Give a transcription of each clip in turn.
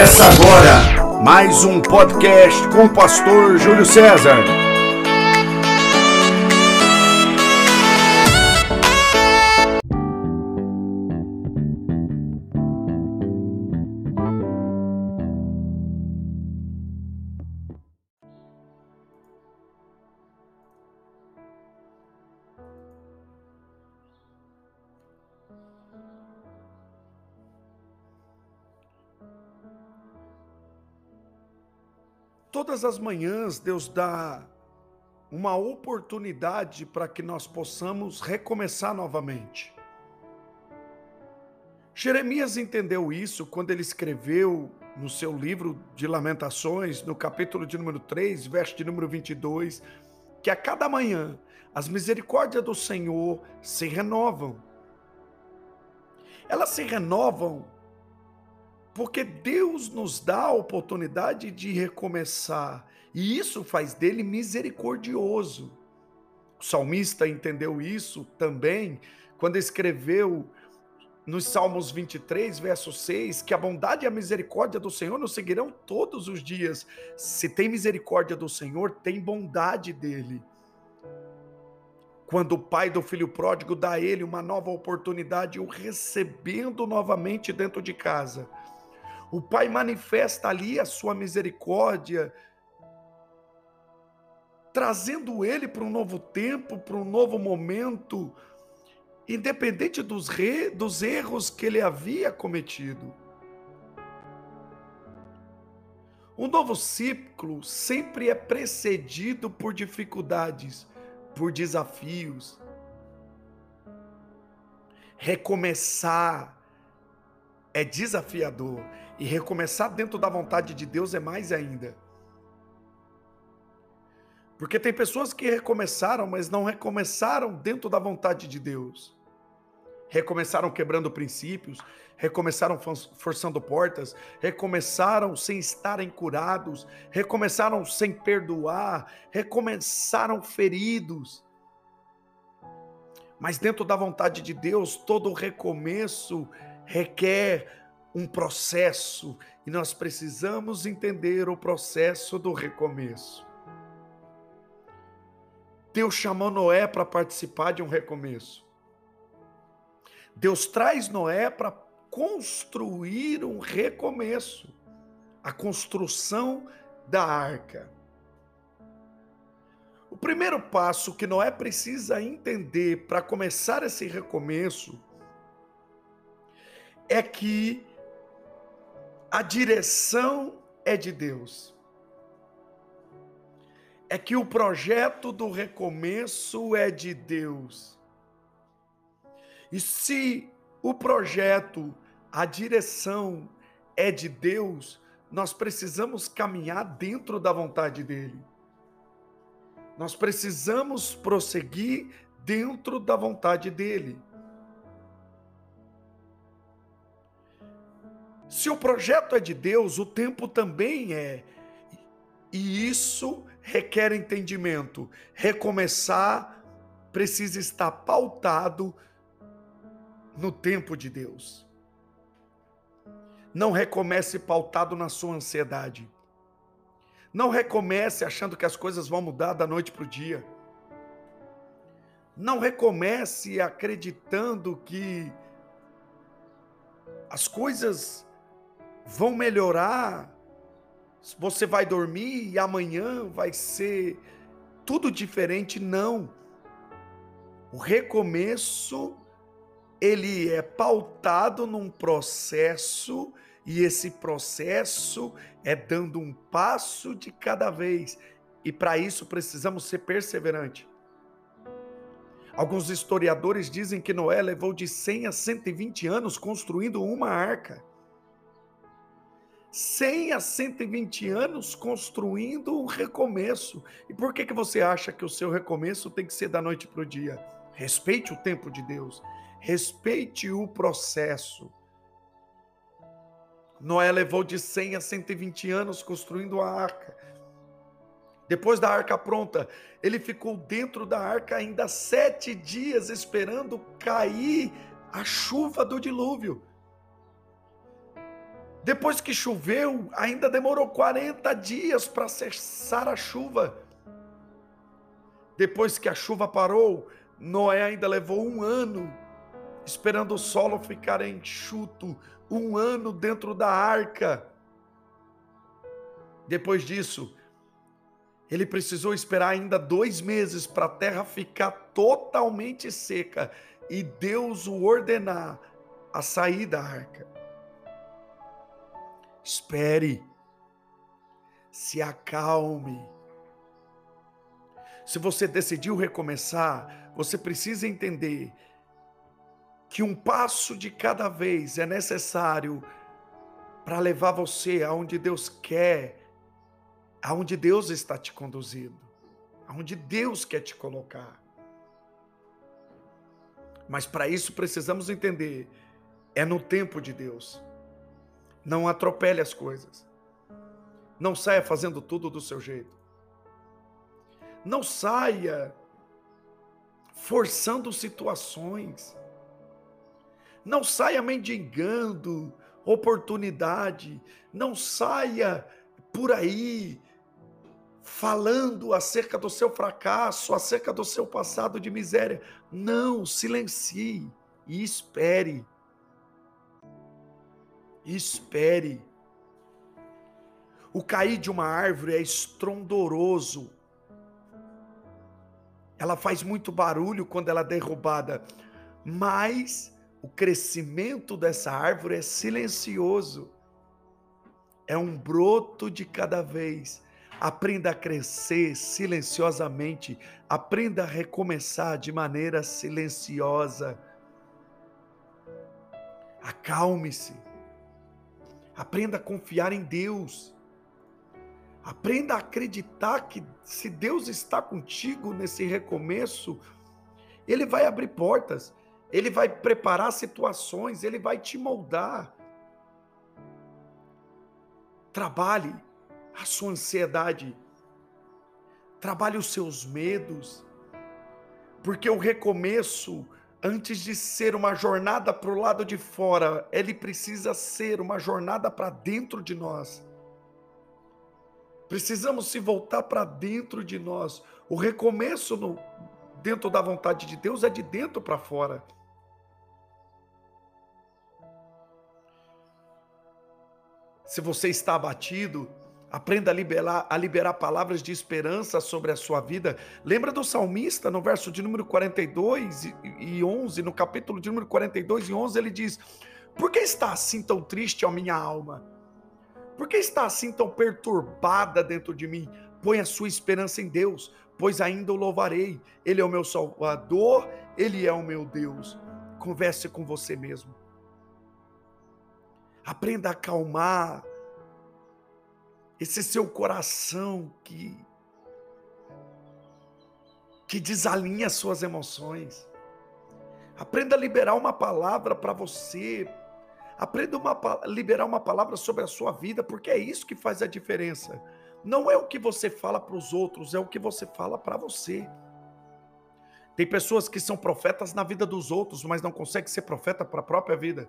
Começa agora mais um podcast com o pastor Júlio César. Todas as manhãs Deus dá uma oportunidade para que nós possamos recomeçar novamente. Jeremias entendeu isso quando ele escreveu no seu livro de Lamentações, no capítulo de número 3, verso de número 22, que a cada manhã as misericórdias do Senhor se renovam. Elas se renovam porque Deus nos dá a oportunidade de recomeçar, e isso faz dele misericordioso. O salmista entendeu isso também quando escreveu nos Salmos 23, verso 6, que a bondade e a misericórdia do Senhor nos seguirão todos os dias. Se tem misericórdia do Senhor, tem bondade dele. Quando o pai do filho pródigo dá a ele uma nova oportunidade, o recebendo novamente dentro de casa, o Pai manifesta ali a sua misericórdia, trazendo ele para um novo tempo, para um novo momento, independente dos, re, dos erros que ele havia cometido. Um novo ciclo sempre é precedido por dificuldades, por desafios. Recomeçar é desafiador, e recomeçar dentro da vontade de Deus é mais ainda. Porque tem pessoas que recomeçaram, mas não recomeçaram dentro da vontade de Deus. Recomeçaram quebrando princípios, recomeçaram forçando portas, recomeçaram sem estarem curados, recomeçaram sem perdoar, recomeçaram feridos. Mas dentro da vontade de Deus, todo recomeço requer um processo e nós precisamos entender o processo do recomeço. Deus chamou Noé para participar de um recomeço. Deus traz Noé para construir um recomeço, a construção da arca. O primeiro passo que Noé precisa entender para começar esse recomeço é que a direção é de Deus. É que o projeto do recomeço é de Deus. E se o projeto, a direção é de Deus, nós precisamos caminhar dentro da vontade dele. Nós precisamos prosseguir dentro da vontade dele. Se o projeto é de Deus, o tempo também é. E isso requer entendimento. Recomeçar precisa estar pautado no tempo de Deus. Não recomece pautado na sua ansiedade. Não recomece achando que as coisas vão mudar da noite para o dia. Não recomece acreditando que as coisas vão melhorar. Você vai dormir e amanhã vai ser tudo diferente, não. O recomeço ele é pautado num processo e esse processo é dando um passo de cada vez. E para isso precisamos ser perseverantes. Alguns historiadores dizem que Noé levou de 100 a 120 anos construindo uma arca. 100 a 120 anos construindo um recomeço. E por que, que você acha que o seu recomeço tem que ser da noite para o dia? Respeite o tempo de Deus, respeite o processo. Noé levou de 100 a 120 anos construindo a arca. Depois da arca pronta, ele ficou dentro da arca ainda sete dias esperando cair a chuva do dilúvio. Depois que choveu, ainda demorou 40 dias para cessar a chuva. Depois que a chuva parou, Noé ainda levou um ano esperando o solo ficar enxuto, um ano dentro da arca. Depois disso, ele precisou esperar ainda dois meses para a terra ficar totalmente seca e Deus o ordenar a sair da arca. Espere, se acalme. Se você decidiu recomeçar, você precisa entender que um passo de cada vez é necessário para levar você aonde Deus quer, aonde Deus está te conduzindo, aonde Deus quer te colocar. Mas para isso precisamos entender, é no tempo de Deus. Não atropele as coisas. Não saia fazendo tudo do seu jeito. Não saia forçando situações. Não saia mendigando oportunidade. Não saia por aí falando acerca do seu fracasso, acerca do seu passado de miséria. Não, silencie e espere. Espere. O cair de uma árvore é estrondoroso. Ela faz muito barulho quando ela é derrubada, mas o crescimento dessa árvore é silencioso. É um broto de cada vez. Aprenda a crescer silenciosamente. Aprenda a recomeçar de maneira silenciosa. Acalme-se. Aprenda a confiar em Deus. Aprenda a acreditar que se Deus está contigo nesse recomeço, Ele vai abrir portas. Ele vai preparar situações, ele vai te moldar. Trabalhe a sua ansiedade, trabalhe os seus medos, porque o recomeço, antes de ser uma jornada para o lado de fora, ele precisa ser uma jornada para dentro de nós. Precisamos se voltar para dentro de nós. O recomeço no, dentro da vontade de Deus é de dentro para fora. Se você está abatido, aprenda a liberar, a liberar palavras de esperança sobre a sua vida. Lembra do salmista no verso de número 42 e 11, no capítulo de número 42 e 11, ele diz: Por que está assim tão triste a minha alma? Por que está assim tão perturbada dentro de mim? Põe a sua esperança em Deus, pois ainda o louvarei. Ele é o meu Salvador, ele é o meu Deus. Converse com você mesmo. Aprenda a acalmar esse seu coração que que desalinha suas emoções. Aprenda a liberar uma palavra para você. Aprenda a liberar uma palavra sobre a sua vida, porque é isso que faz a diferença. Não é o que você fala para os outros, é o que você fala para você. Tem pessoas que são profetas na vida dos outros, mas não conseguem ser profeta para a própria vida.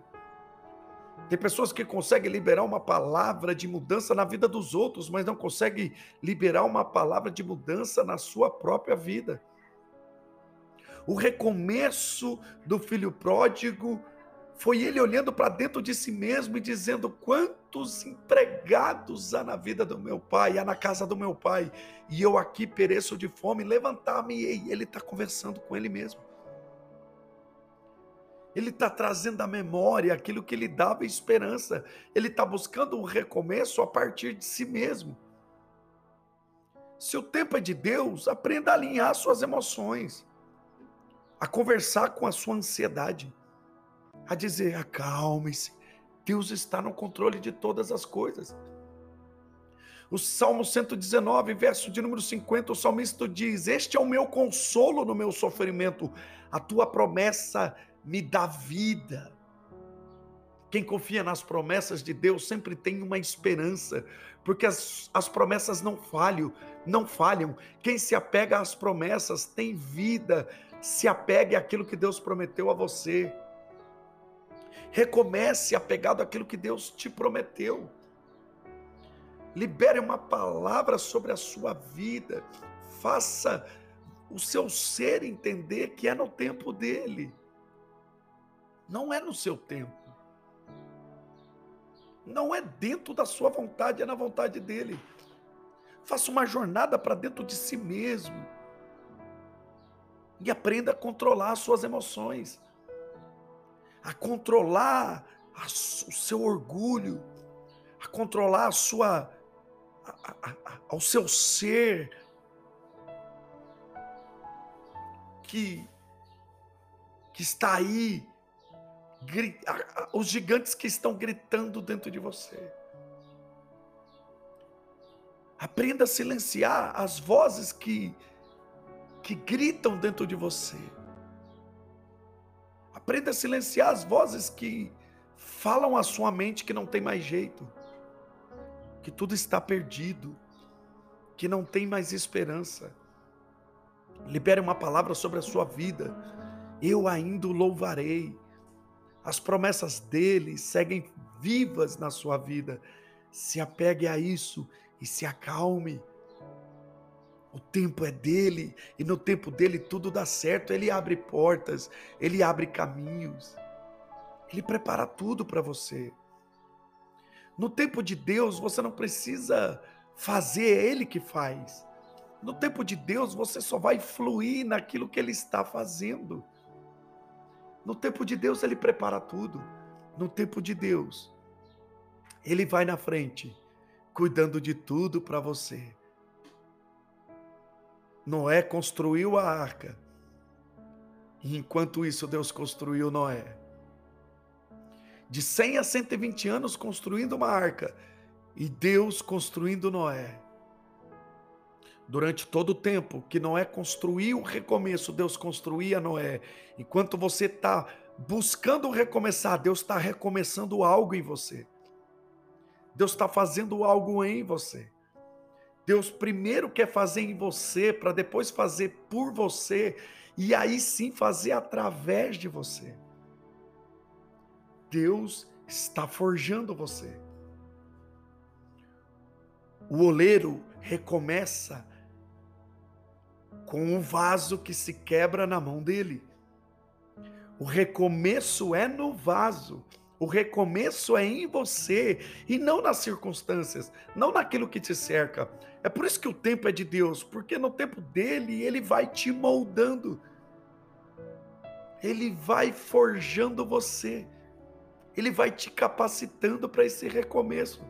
Tem pessoas que conseguem liberar uma palavra de mudança na vida dos outros, mas não conseguem liberar uma palavra de mudança na sua própria vida. O recomeço do filho pródigo foi ele olhando para dentro de si mesmo e dizendo: Quantos empregados há na vida do meu pai, há na casa do meu pai, e eu aqui pereço de fome, levantar-me. E ele está conversando com ele mesmo. Ele está trazendo à memória aquilo que lhe dava esperança. Ele está buscando um recomeço a partir de si mesmo. Se o tempo é de Deus, aprenda a alinhar suas emoções, a conversar com a sua ansiedade, a dizer: acalme-se, Deus está no controle de todas as coisas. O Salmo 119, verso de número 50, o salmista diz: Este é o meu consolo no meu sofrimento, a tua promessa me dá vida. Quem confia nas promessas de Deus sempre tem uma esperança, porque as, as promessas não falham, não falham. Quem se apega às promessas tem vida, se apegue àquilo que Deus prometeu a você. Recomece apegado àquilo que Deus te prometeu. Libere uma palavra sobre a sua vida. Faça o seu ser entender que é no tempo dele. Não é no seu tempo. Não é dentro da sua vontade, é na vontade dele. Faça uma jornada para dentro de si mesmo. E aprenda a controlar as suas emoções. A controlar a, o seu orgulho. A controlar a sua, a, a, seu ser. Que, que está aí os gigantes que estão gritando dentro de você. Aprenda a silenciar as vozes que, que gritam dentro de você. Aprenda a silenciar as vozes que falam à sua mente que não tem mais jeito, que tudo está perdido, que não tem mais esperança. Libere uma palavra sobre a sua vida. Eu ainda o louvarei. As promessas dele seguem vivas na sua vida. Se apegue a isso e se acalme. O tempo é dele e no tempo dele tudo dá certo. Ele abre portas, ele abre caminhos, ele prepara tudo para você. No tempo de Deus, você não precisa fazer, é ele que faz. No tempo de Deus, você só vai fluir naquilo que ele está fazendo. No tempo de Deus, ele prepara tudo. No tempo de Deus, ele vai na frente, cuidando de tudo para você. Noé construiu a arca. E enquanto isso, Deus construiu Noé. De 100 a 120 anos construindo uma arca. E Deus construindo Noé. Durante todo o tempo que Noé construiu o recomeço, Deus construía Noé. Enquanto você está buscando recomeçar, Deus está recomeçando algo em você. Deus está fazendo algo em você. Deus primeiro quer fazer em você, para depois fazer por você, e aí sim fazer através de você. Deus está forjando você. O oleiro recomeça com um vaso que se quebra na mão dele. O recomeço é no vaso. O recomeço é em você e não nas circunstâncias, não naquilo que te cerca. É por isso que o tempo é de Deus, porque no tempo dele ele vai te moldando. Ele vai forjando você. Ele vai te capacitando para esse recomeço.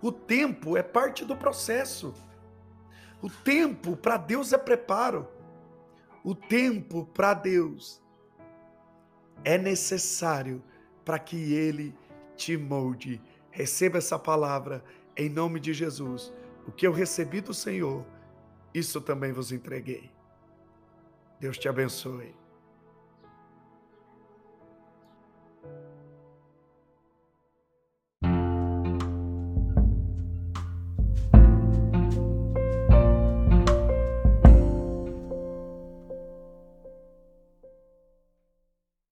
O tempo é parte do processo. O tempo para Deus é preparo. O tempo para Deus é necessário para que Ele te molde. Receba essa palavra em nome de Jesus. O que eu recebi do Senhor, isso também vos entreguei. Deus te abençoe.